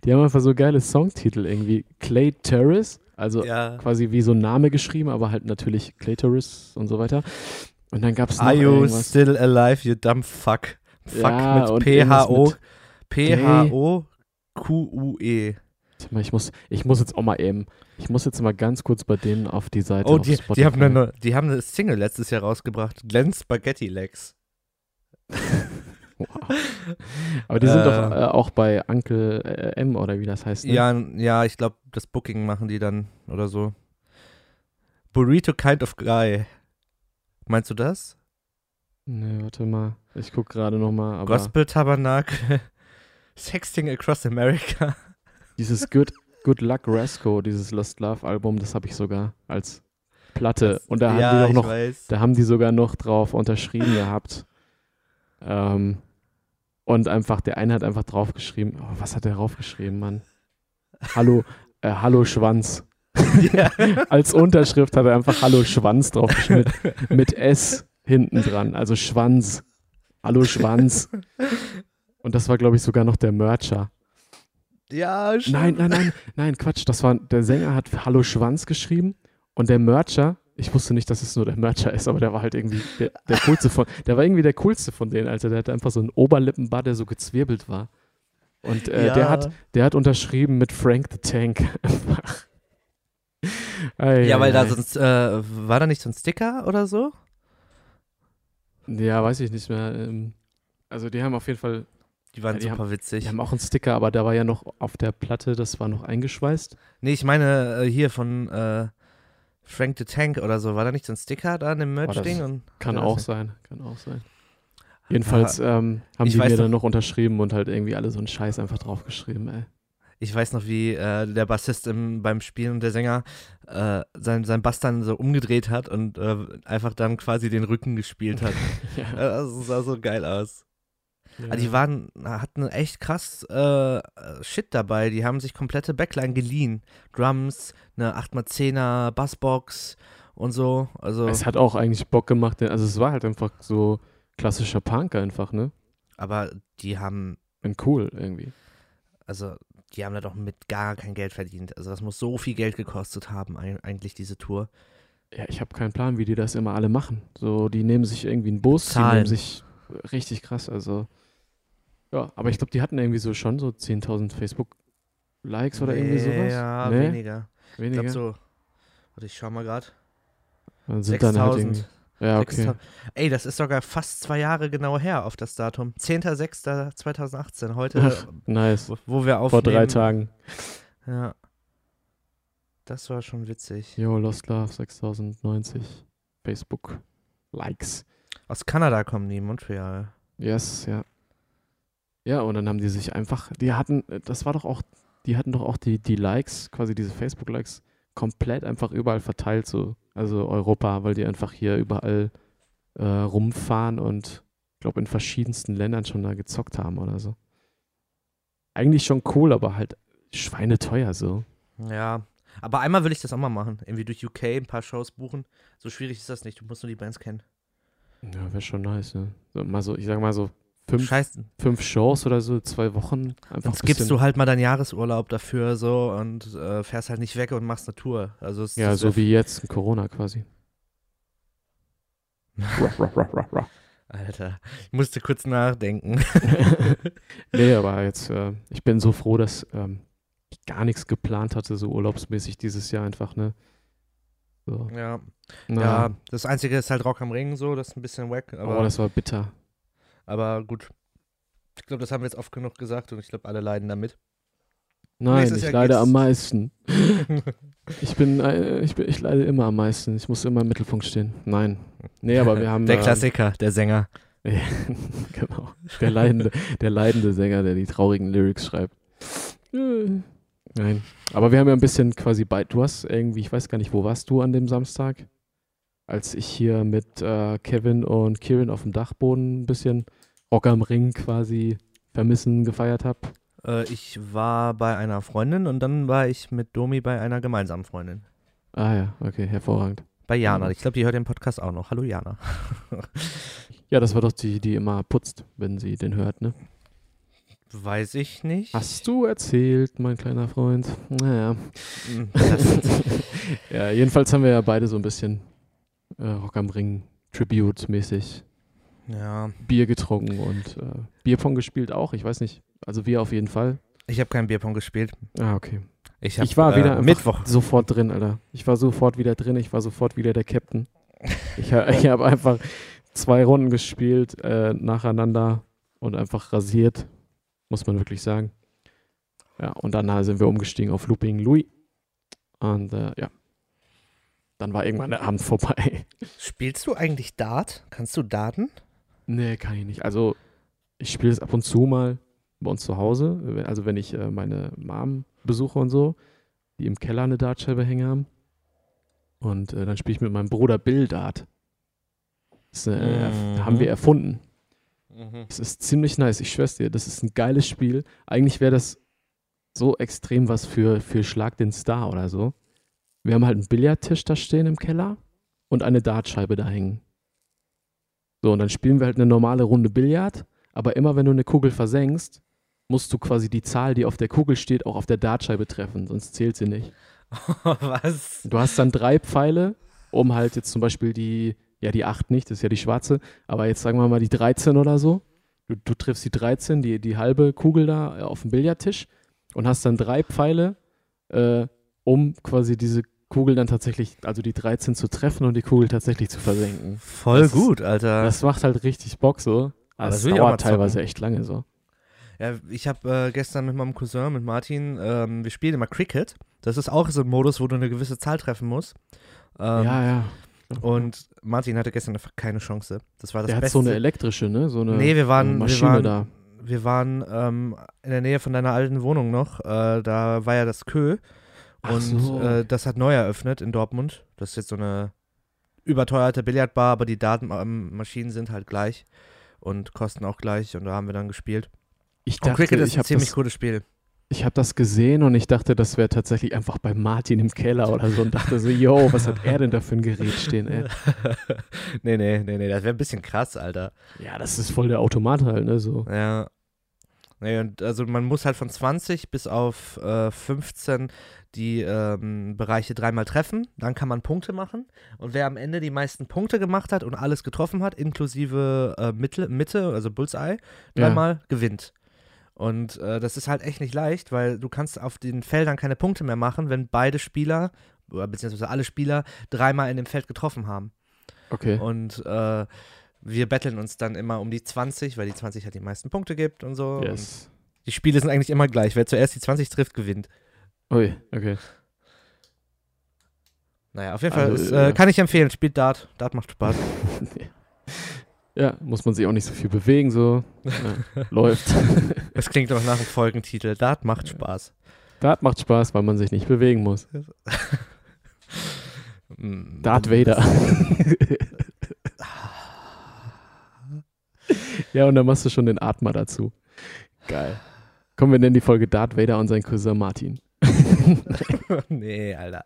die haben einfach so geile Songtitel irgendwie. Clay Terrace, also Ja. quasi wie so ein Name geschrieben, aber halt natürlich Clitoris und so weiter. Und dann gab es noch Are you irgendwas. still alive, you dumb fuck? Fuck Ja, mit P-H-O. P-H-O-Q-U-E. Ich muss, ich muss jetzt auch mal eben, ich muss jetzt mal ganz kurz bei denen auf die Seite Oh, die, die, haben eine, die haben eine Single letztes Jahr rausgebracht. Glenn Spaghetti Legs. Wow. Aber die sind Äh. doch äh, auch bei Uncle äh, M oder wie das heißt. Ne? Ja, ja, ich glaube, das Booking machen die dann oder so. Burrito Kind of Guy. Meinst du das? Nee, warte mal. Ich guck gerade nochmal, Gospel Tabernacle. Sexting Across America. dieses Good, Good Luck Rasco, dieses Lost Love Album, das habe ich sogar als Platte. Das- Und da ja, haben die noch, weiß. da haben die sogar noch drauf unterschrieben gehabt. Ähm, und einfach, der eine hat einfach draufgeschrieben, oh, was hat der draufgeschrieben, Mann? Hallo, äh, Hallo Schwanz. Als Unterschrift hat er einfach Hallo Schwanz draufgeschrieben. Mit, mit S hinten dran. Also Schwanz. Hallo Schwanz. Und das war, glaube ich, sogar noch der Mercher. Ja, stimmt. Nein, nein, nein, nein, Quatsch. Das war, der Sänger hat Hallo Schwanz geschrieben und der Mercher, ich wusste nicht, dass es nur der Mercher ist, aber der war halt irgendwie der, der coolste von, der war irgendwie der coolste von denen, Alter. Der hatte einfach so einen Oberlippenbart, der so gezwirbelt war. Und äh, ja. der hat, der hat unterschrieben mit Frank the Tank. Einfach. Ei, Ja, weil ei, da sonst, äh, war da nicht so ein Sticker oder so? Ja, weiß ich nicht mehr. Ähm, Also die haben auf jeden Fall, Die waren Ja, die super witzig. die haben auch einen Sticker, aber der war ja noch auf der Platte, das war noch eingeschweißt. Nee, ich meine äh, hier von äh, Frank the Tank oder so. War da nicht so ein Sticker da in dem Merch-Ding? Und- Kann Ja, auch sein, kann auch sein. Jedenfalls ähm, haben die mir dann noch- noch unterschrieben und halt irgendwie alle so einen Scheiß einfach draufgeschrieben, ey. Ich weiß noch, wie äh, der Bassist im, beim Spielen und der Sänger äh, sein, sein Bass dann so umgedreht hat und äh, einfach dann quasi den Rücken gespielt hat. ja. Äh, das sah so geil aus. Ja. Also die waren, hatten echt krass äh, Shit dabei. Die haben sich komplette Backline geliehen. Drums, eine 8x10er Bassbox und so. Also, Es hat auch eigentlich Bock gemacht, denn- also es war halt einfach so klassischer Punk einfach, ne? aber die haben bin cool irgendwie. Also, die haben da doch mit gar kein Geld verdient. Also, das muss so viel Geld gekostet haben, eigentlich, diese Tour. Ja, ich habe keinen Plan, wie die das immer alle machen. So, die nehmen sich irgendwie einen Bus, die Zahlen. nehmen sich richtig krass. Also, ja, aber ich glaube, die hatten irgendwie so schon so 10.000 Facebook-Likes oder irgendwie sowas. Ja, Nee? weniger. Ich Weniger. glaube so. Warte, ich schau mal gerade. Dann sind dann halt 6000. irgendwie. Ja, okay. 6000. Ey, das ist sogar fast zwei Jahre genau her auf das Datum. 10.06.2018, heute, Ach, nice. wo, wo wir Vor aufnehmen. drei Tagen. Ja. Das war schon witzig. Yo, Lost Love 6090 Facebook-Likes. Aus Kanada kommen die, Montreal. Yes, ja. Ja, und dann haben die sich einfach, die hatten, das war doch auch, die hatten doch auch die, die Likes, quasi diese Facebook-Likes, komplett einfach überall verteilt, so, also Europa, weil die einfach hier überall äh, rumfahren und ich glaube in verschiedensten Ländern schon da gezockt haben oder so. Eigentlich schon cool, aber halt schweineteuer so. Ja. Aber einmal will ich das auch mal machen. Irgendwie durch UK ein paar Shows buchen. So schwierig ist das nicht. Du musst nur die Bands kennen. Ja, wäre schon nice, ne? So, mal so, ich sag mal so fünf, Scheiße. fünf Shows oder so, zwei Wochen. Einfach Sonst gibst du halt mal deinen Jahresurlaub dafür so und äh, fährst halt nicht weg und machst eine Tour. Also Ja, so wie jetzt in Corona quasi. Alter, ich musste kurz nachdenken. nee, aber jetzt, äh, ich bin so froh, dass ähm, ich gar nichts geplant hatte, so urlaubsmäßig dieses Jahr einfach, ne? So. ja. Na, ja, das Einzige ist halt Rock am Ring so, das ist ein bisschen wack, aber, oh, das war bitter. Aber gut. Ich glaube, das haben wir jetzt oft genug gesagt und ich glaube, alle leiden damit. Nein, Nächstes ich Jahr leide geht's- am meisten. Ich bin, äh, ich bin, ich leide immer am meisten. Ich muss immer im Mittelpunkt stehen. Nein. Nee, aber wir haben. Der ähm, Klassiker, der Sänger. Genau. Der leidende, der leidende Sänger, der die traurigen Lyrics schreibt. Nein. Aber wir haben ja ein bisschen quasi bei. Du hast irgendwie, ich weiß gar nicht, wo warst du an dem Samstag? Als ich hier mit äh, Kevin und Kieran auf dem Dachboden ein bisschen Rock am Ring quasi vermissen gefeiert habe. Äh, ich war bei einer Freundin und dann war ich mit Domi bei einer gemeinsamen Freundin. Ah ja, okay, hervorragend. Bei Jana. Mhm. Ich glaube, die hört den Podcast auch noch. Hallo Jana. Ja, das war doch die, die immer putzt, wenn sie den hört, ne? Weiß ich nicht. Hast du erzählt, mein kleiner Freund? Naja. Hm, Das, ja, jedenfalls haben wir ja beide so ein bisschen äh, Rock am Ring Tribute-mäßig ja. Bier getrunken und äh, Bierpong gespielt auch. Ich weiß nicht. Also wir auf jeden Fall. Ich habe kein Bierpong gespielt. Ah, okay. Ich, hab, Ich war wieder äh, Mittwoch. sofort drin, Alter. Ich war sofort wieder drin. Ich war sofort wieder der Captain. Ich, ich habe einfach zwei Runden gespielt äh, nacheinander und einfach rasiert, muss man wirklich sagen. Ja, und dann sind wir umgestiegen auf Looping Louis. Und äh, ja, dann war irgendwann der Abend vorbei. Spielst du eigentlich Dart? Kannst du Daten? Nee, kann ich nicht. Also, ich spiele es ab und zu mal bei uns zu Hause. Also, wenn ich äh, meine Mom besuche und so, die im Keller eine Dartscheibe hängen haben. Und äh, dann spiele ich mit meinem Bruder Bill Dart. Das äh, Mhm. haben wir erfunden. Mhm. Es ist ziemlich nice, ich schwör's dir. Das ist ein geiles Spiel. Eigentlich wäre das so extrem was für, für Schlag den Star oder so. Wir haben halt einen Billardtisch da stehen im Keller und eine Dartscheibe da hängen. So, und dann spielen wir halt eine normale Runde Billard, aber immer wenn du eine Kugel versenkst, musst du quasi die Zahl, die auf der Kugel steht, auch auf der Dartscheibe treffen, sonst zählt sie nicht. Was? Du hast dann drei Pfeile, um halt jetzt zum Beispiel die, ja, die 8 nicht, das ist ja die schwarze, aber jetzt sagen wir mal die 13 oder so. Du, du triffst die 13, die, die halbe Kugel da äh, auf dem Billardtisch und hast dann drei Pfeile, äh, um quasi diese Kugel dann tatsächlich, also die 13 zu treffen und die Kugel tatsächlich zu versenken. Voll Das gut, Alter. Das macht halt richtig Bock so. Aber Das das dauert teilweise echt lange so. Ja, ich habe äh, gestern mit meinem Cousin, mit Martin, ähm, wir spielen immer Cricket. Das ist auch so ein Modus, wo du eine gewisse Zahl treffen musst. Ähm, ja, ja. Und Martin hatte gestern einfach keine Chance. Das war das Der hat Beste. so eine elektrische, ne? So eine, nee, wir waren, eine wir Maschine waren, da. wir waren ähm, in der Nähe von deiner alten Wohnung noch. Äh, da war ja das Kö. Und so. äh, das hat neu eröffnet in Dortmund. Das ist jetzt so eine überteuerte Billardbar, aber die Datenmaschinen sind halt gleich und kosten auch gleich. Und da haben wir dann gespielt. Ich Und Cricket ist ich ein habe ziemlich das, cooles Spiel. ich hab das gesehen und ich dachte, das wäre tatsächlich einfach bei Martin im Keller oder so und dachte so, yo, was hat er denn da für ein Gerät stehen, ey? nee, nee, nee, nee, das wäre ein bisschen krass, Alter. Ja, das ist voll der Automat halt, ne? So. Ja. Nee, und also man muss halt von 20 bis auf äh, 15 die ähm, Bereiche dreimal treffen. Dann kann man Punkte machen. Und wer am Ende die meisten Punkte gemacht hat und alles getroffen hat, inklusive äh, Mitte, Mitte, also Bullseye, Ja. dreimal gewinnt. Und äh, das ist halt echt nicht leicht, weil du kannst auf den Feldern keine Punkte mehr machen, wenn beide Spieler, oder beziehungsweise alle Spieler, dreimal in dem Feld getroffen haben. Okay. Und äh, wir betteln uns dann immer um die 20, weil die 20 halt die meisten Punkte gibt und so. Und Yes. die Spiele sind eigentlich immer gleich. Wer zuerst die 20 trifft, gewinnt. Ui, okay. Naja, auf jeden Fall Also, ist, äh, äh, kann ich empfehlen. Spielt Dart. Dart macht Spaß. ja, muss man sich auch nicht so viel bewegen, so. Ja, läuft. Das klingt doch nach einem Folgentitel. Dart macht Spaß. Dart macht Spaß, weil man sich nicht bewegen muss. Mm, Darth Vader. ja, und dann machst du schon den Atmer dazu. Geil. Komm, wir nennen die Folge Darth Vader und sein Cousin Martin. nee, Alter.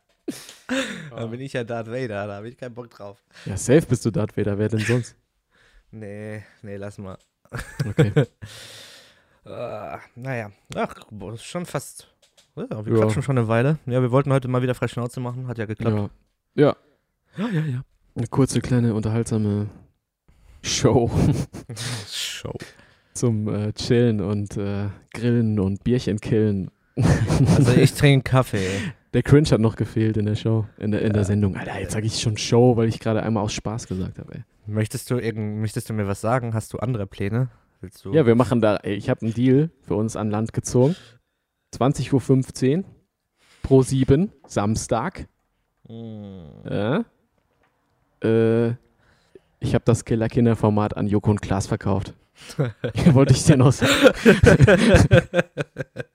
Dann bin ich ja Darth Vader. Da habe ich keinen Bock drauf. Ja, safe bist du Darth Vader, wer denn sonst? Nee, nee, lass mal. Okay. Äh, naja, ach, boah, ist schon fast. Ja, wir Ja. quatschen schon eine Weile. Ja, wir wollten heute mal wieder frei Schnauze machen. Hat ja geklappt. Ja. ja, Ja, ja, ja. eine kurze, kleine, unterhaltsame Show Show. zum äh, Chillen und äh, Grillen und Bierchen killen. Also ich trinke Kaffee. Der Cringe hat noch gefehlt in der Show, in der, in der Ja. Sendung. Alter, jetzt sage ich schon Show, weil ich gerade einmal aus Spaß gesagt habe. Möchtest du irgend, möchtest du mir was sagen? Hast du andere Pläne? Du? Ja, wir machen da, ich habe einen Deal für uns an Land gezogen. 20.15 Uhr pro 7, Samstag. Mm. Ja. Äh, ich habe das Killer-Kinder-Format an Joko und Klaas verkauft. Wollte ich dir noch sagen.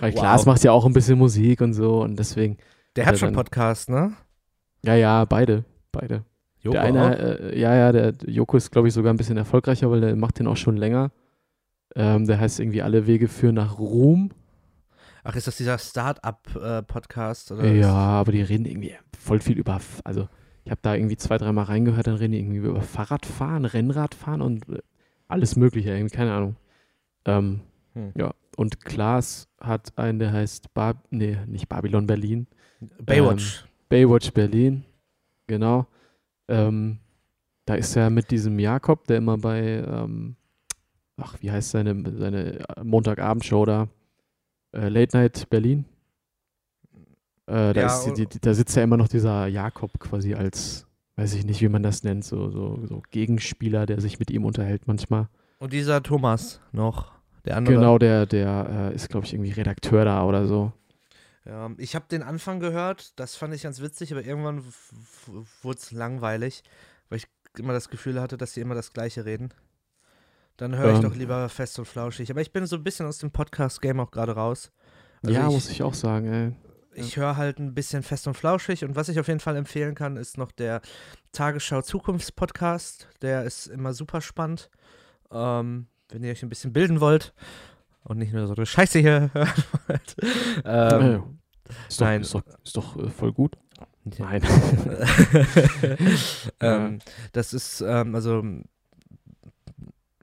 Weil Wow. Klaas macht ja auch ein bisschen Musik und so und deswegen, Der hat schon dann- Podcast, ne? ja, ja, beide, beide. Joko der eine, äh, ja, ja, der Joko ist, glaube ich, sogar ein bisschen erfolgreicher, weil der macht den auch schon länger. Ähm, der heißt irgendwie Alle Wege führen nach Ruhm. Ach, ist das dieser Start-up-Podcast? Ja, aber die reden irgendwie voll viel über, also ich habe da irgendwie zwei, dreimal reingehört, dann reden die irgendwie über Fahrradfahren, Rennradfahren und äh, alles Mögliche, irgendwie, keine Ahnung. Ähm, Hm. Ja, und Klaas hat einen, der heißt, Bar nee, nicht Babylon Berlin, Baywatch. Baywatch Berlin, genau. Ähm, da ist er mit diesem Jakob, der immer bei, ähm, ach, wie heißt seine, seine Montagabendshow da? Äh, Late Night Berlin. Äh, da, Ja, ist, die, die, da sitzt ja immer noch dieser Jakob quasi als, weiß ich nicht, wie man das nennt, so, so, so Gegenspieler, der sich mit ihm unterhält manchmal. Und dieser Thomas noch. Der andere. Genau, der, der äh, ist, glaube ich, irgendwie Redakteur da oder so. Ja, ich habe den Anfang gehört, das fand ich ganz witzig, aber irgendwann wurde es langweilig, weil ich immer das Gefühl hatte, dass sie immer das Gleiche reden. Dann höre ich Ähm. doch lieber fest und flauschig. Aber ich bin so ein bisschen aus dem Podcast-Game auch gerade raus. Also ja, ich, muss ich auch sagen, ey. Ich höre halt ein bisschen fest und flauschig und was ich auf jeden Fall empfehlen kann, ist noch der Tagesschau Zukunftspodcast. Der ist immer super spannend. Ähm, wenn ihr euch ein bisschen bilden wollt und nicht nur so eine Scheiße hier hören wollt. Ähm, Ist doch, nein. ist doch, ist doch äh, voll gut. Nein. ähm, das ist ähm, also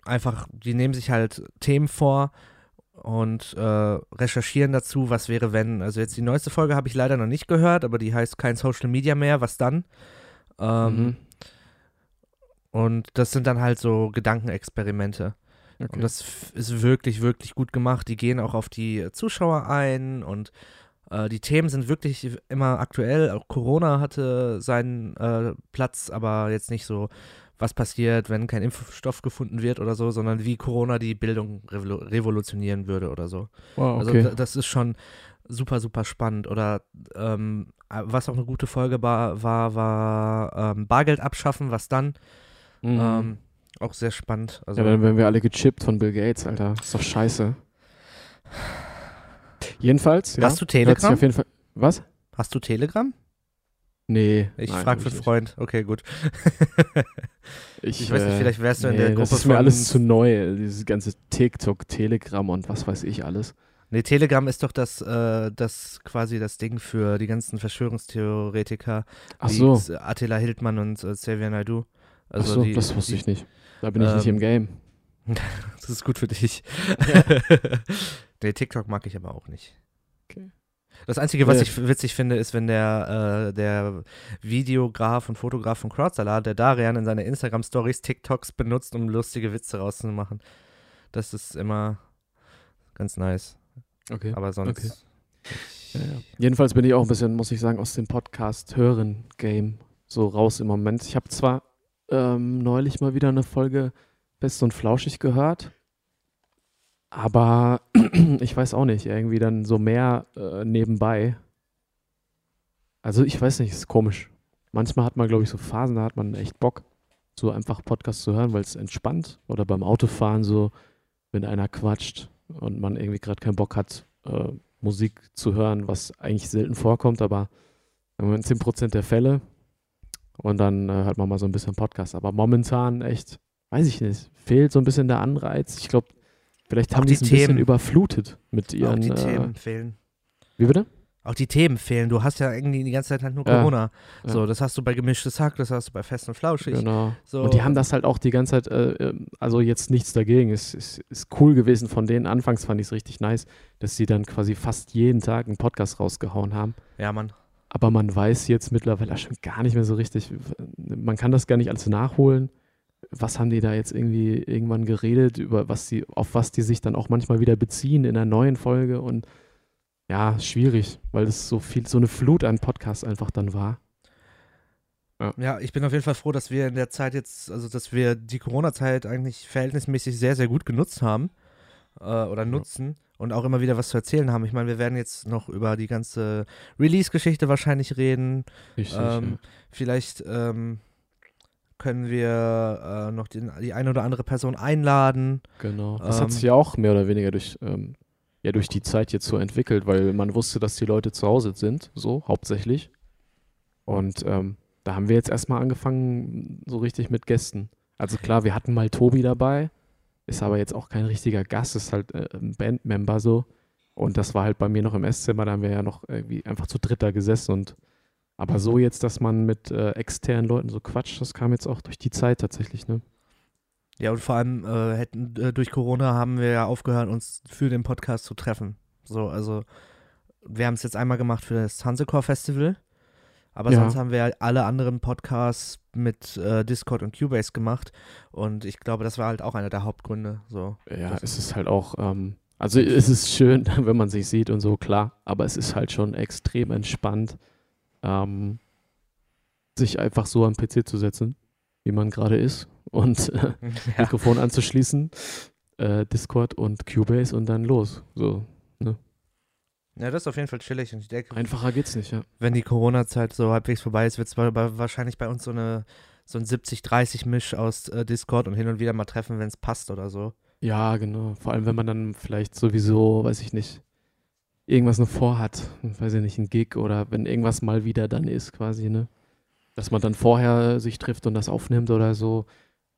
einfach, die nehmen sich halt Themen vor und äh, recherchieren dazu, was wäre, wenn. Also jetzt die neueste Folge habe ich leider noch nicht gehört, aber die heißt kein Social Media mehr, was dann? Ähm, Mhm. Und das sind dann halt so Gedankenexperimente. Okay. Und das ist wirklich, wirklich gut gemacht. Die gehen auch auf die Zuschauer ein und äh, die Themen sind wirklich immer aktuell. Auch Corona hatte seinen äh, Platz, aber jetzt nicht so, was passiert, wenn kein Impfstoff gefunden wird oder so, sondern wie Corona die Bildung revolu revolutionieren würde oder so. wow, Also okay. da- das ist schon super, super spannend. Oder ähm, was auch eine gute Folge war, war, war ähm, Bargeld abschaffen, was dann? Mhm. Ähm, auch sehr spannend. Also, ja, dann werden wir alle gechippt von Bill Gates, Alter. Ist doch scheiße. Jedenfalls, ja. Hast du Telegram? auf jeden Fall. Was? Hast du Telegram? Nee. Ich frage für nicht. Freund. Okay, gut. Ich, Ich weiß nicht, äh, vielleicht wärst du in nee, der Gruppe Das ist mir alles zu neu. Dieses ganze TikTok, Telegram und was weiß ich alles. Nee, Telegram ist doch das, äh, das quasi das Ding für die ganzen Verschwörungstheoretiker, Ach wie so. Attila Hildmann und äh, Xavier. Ach Also so, die, das wusste die, ich nicht. Da bin ich nicht ähm, im Game. Das ist gut für dich. nee, TikTok mag ich aber auch nicht. Okay. Das Einzige, was Ja. ich witzig finde, ist, wenn der, äh, der Videograf und Fotograf von Crowdsalat, der Darian, in seine Instagram-Stories TikToks benutzt, um lustige Witze rauszumachen. Das ist immer ganz nice. Okay. Aber sonst. Okay. Ja, ja. Jedenfalls bin ich auch ein bisschen, muss ich sagen, aus dem Podcast-Hören-Game so raus im Moment. Ich habe zwar ähm, neulich mal wieder eine Folge Fest und Flauschig gehört, aber ich weiß auch nicht, irgendwie dann so mehr äh, nebenbei. Also ich weiß nicht, ist komisch. Manchmal hat man, glaube ich, so Phasen, da hat man echt Bock, so einfach Podcast zu hören, weil es entspannt. Oder beim Autofahren so, wenn einer quatscht und man irgendwie gerade keinen Bock hat, äh, Musik zu hören, was eigentlich selten vorkommt, aber Moment 10% der Fälle. Und dann äh, hört man mal so ein bisschen Podcast. Aber momentan echt, weiß ich nicht, fehlt so ein bisschen der Anreiz. Ich glaube, vielleicht Auch haben die es ein bisschen Themen. überflutet mit auch ihren. die Äh, Themen fehlen. wie bitte? Auch die Themen fehlen. Du hast ja irgendwie die ganze Zeit halt nur Ja. Corona. Ja. So, das hast du bei Gemischtes Hack, das hast du bei Fest und Flauschig. Genau. So. Und die haben das halt auch die ganze Zeit, äh, äh, also jetzt nichts dagegen. Es ist, ist cool gewesen von denen. Anfangs fand ich es richtig nice, dass sie dann quasi fast jeden Tag einen Podcast rausgehauen haben. Ja, Mann. Aber man weiß jetzt mittlerweile schon gar nicht mehr so richtig. Man kann das gar nicht alles nachholen. Was haben die da jetzt irgendwie irgendwann geredet, über was sie, auf was die sich dann auch manchmal wieder beziehen in einer neuen Folge und ja, schwierig, weil es so viel, so eine Flut an Podcasts einfach dann war. Ja, ich bin auf jeden Fall froh, dass wir in der Zeit jetzt, also dass wir die Corona-Zeit eigentlich verhältnismäßig sehr, sehr gut genutzt haben äh, oder nutzen und auch immer wieder was zu erzählen haben. Ich meine, wir werden jetzt noch über die ganze Release-Geschichte wahrscheinlich reden. Richtig. Ähm, vielleicht ähm, können wir äh, noch den, die eine oder andere Person einladen. ja, genau. Das hat ähm, sich ja auch mehr oder weniger durch, ähm, ja, durch die Zeit jetzt so entwickelt, weil man wusste, dass die Leute zu Hause sind, so hauptsächlich. Und ähm, da haben wir jetzt erstmal angefangen, so richtig mit Gästen. Also klar, wir hatten mal Tobi dabei, ist aber jetzt auch kein richtiger Gast, ist halt äh, ein Bandmember so. Und das war halt bei mir noch im Esszimmer, da haben wir ja noch irgendwie einfach zu dritter gesessen und aber so jetzt, dass man mit äh, externen Leuten so quatscht, das kam jetzt auch durch die Zeit tatsächlich, ne? Ja, und vor allem äh, hätten äh, durch Corona haben wir ja aufgehört, uns für den Podcast zu treffen. So, also wir haben es jetzt einmal gemacht für das Hansecore Festival, aber Ja. sonst haben wir alle anderen Podcasts mit äh, Discord und Cubase gemacht und ich glaube, das war halt auch einer der Hauptgründe. So. Ja, es ist halt auch, ähm, also es ist schön, wenn man sich sieht und so, klar, aber es ist halt schon extrem entspannt, ähm, sich einfach so am PC zu setzen, wie man gerade ist und äh, ja. Mikrofon anzuschließen, äh, Discord und Cubase und dann los. So, ja, das ist auf jeden Fall chillig und ich denke, einfacher geht's nicht, ja. wenn die Corona-Zeit so halbwegs vorbei ist, wird es wahrscheinlich bei uns so eine so ein 70-30-Misch aus äh, Discord und hin und wieder mal treffen, wenn es passt oder so. Ja, genau. Vor allem, wenn man dann vielleicht sowieso, weiß ich nicht, irgendwas noch vorhat, weiß ich nicht, ein Gig oder wenn irgendwas mal wieder dann ist, quasi, ne? Dass man dann vorher sich trifft und das aufnimmt oder so.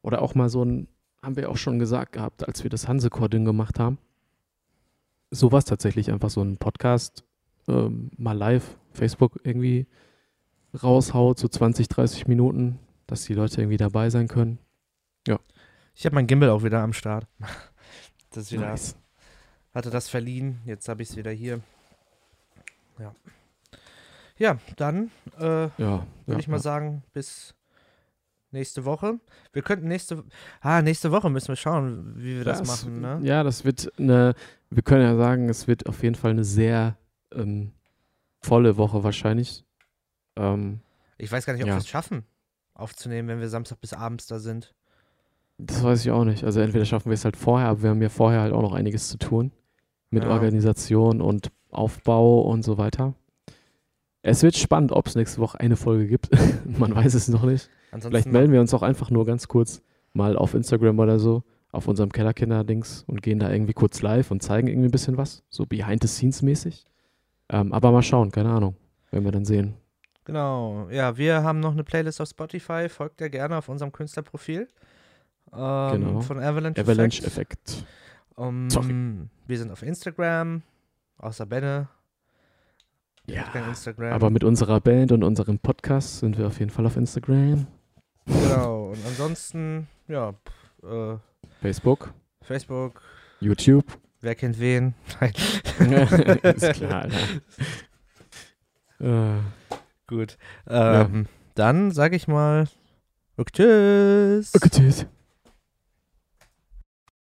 Oder auch mal so ein, haben wir auch schon gesagt gehabt, als wir das Hansecore-Ding gemacht haben. Sowas tatsächlich, einfach so ein Podcast ähm, mal live, Facebook irgendwie raushaut, so 20, 30 Minuten, dass die Leute irgendwie dabei sein können. Ich habe mein Gimbal auch wieder am Start. Das ist wieder, Nice. hatte das verliehen, jetzt habe ich es wieder hier. Ja. Ja, dann äh, würde Ja, ja, ich mal ja. sagen, bis nächste Woche. Wir könnten nächste Ah, nächste Woche müssen wir schauen, wie wir das, machen, ne? Ja, das wird eine, wir können ja sagen, es wird auf jeden Fall eine sehr ähm, volle Woche wahrscheinlich. Ähm, Ich weiß gar nicht, ob Ja. wir es schaffen, aufzunehmen, wenn wir Samstag bis abends da sind. das weiß ich auch nicht. Also entweder schaffen wir es halt vorher, aber wir haben ja vorher halt auch noch einiges zu tun. Mit Ja. Organisation und Aufbau und so weiter. Es wird spannend, ob es nächste Woche eine Folge gibt. Man weiß es noch nicht. Ansonsten Vielleicht melden wir uns auch einfach nur ganz kurz mal auf Instagram oder so, auf unserem Kellerkinder-Dings und gehen da irgendwie kurz live und zeigen irgendwie ein bisschen was, so behind-the-scenes-mäßig. Ähm, aber mal schauen, keine Ahnung, werden wir dann sehen. Genau, ja, wir haben noch eine Playlist auf Spotify, folgt ja gerne auf unserem Künstlerprofil. Ähm, Genau. Von Avalanche, Avalanche Effect. Effekt. Um, Sorry. wir sind auf Instagram, außer Benne. Ja, aber mit unserer Band und unserem Podcast sind wir auf jeden Fall auf Instagram. Genau, und ansonsten, ja. Äh, Facebook. Facebook. YouTube. Wer kennt wen? Nein. Ist klar. Ne? Äh, gut. Ähm, ja. Dann sage ich mal, okay, tschüss. Okay, tschüss.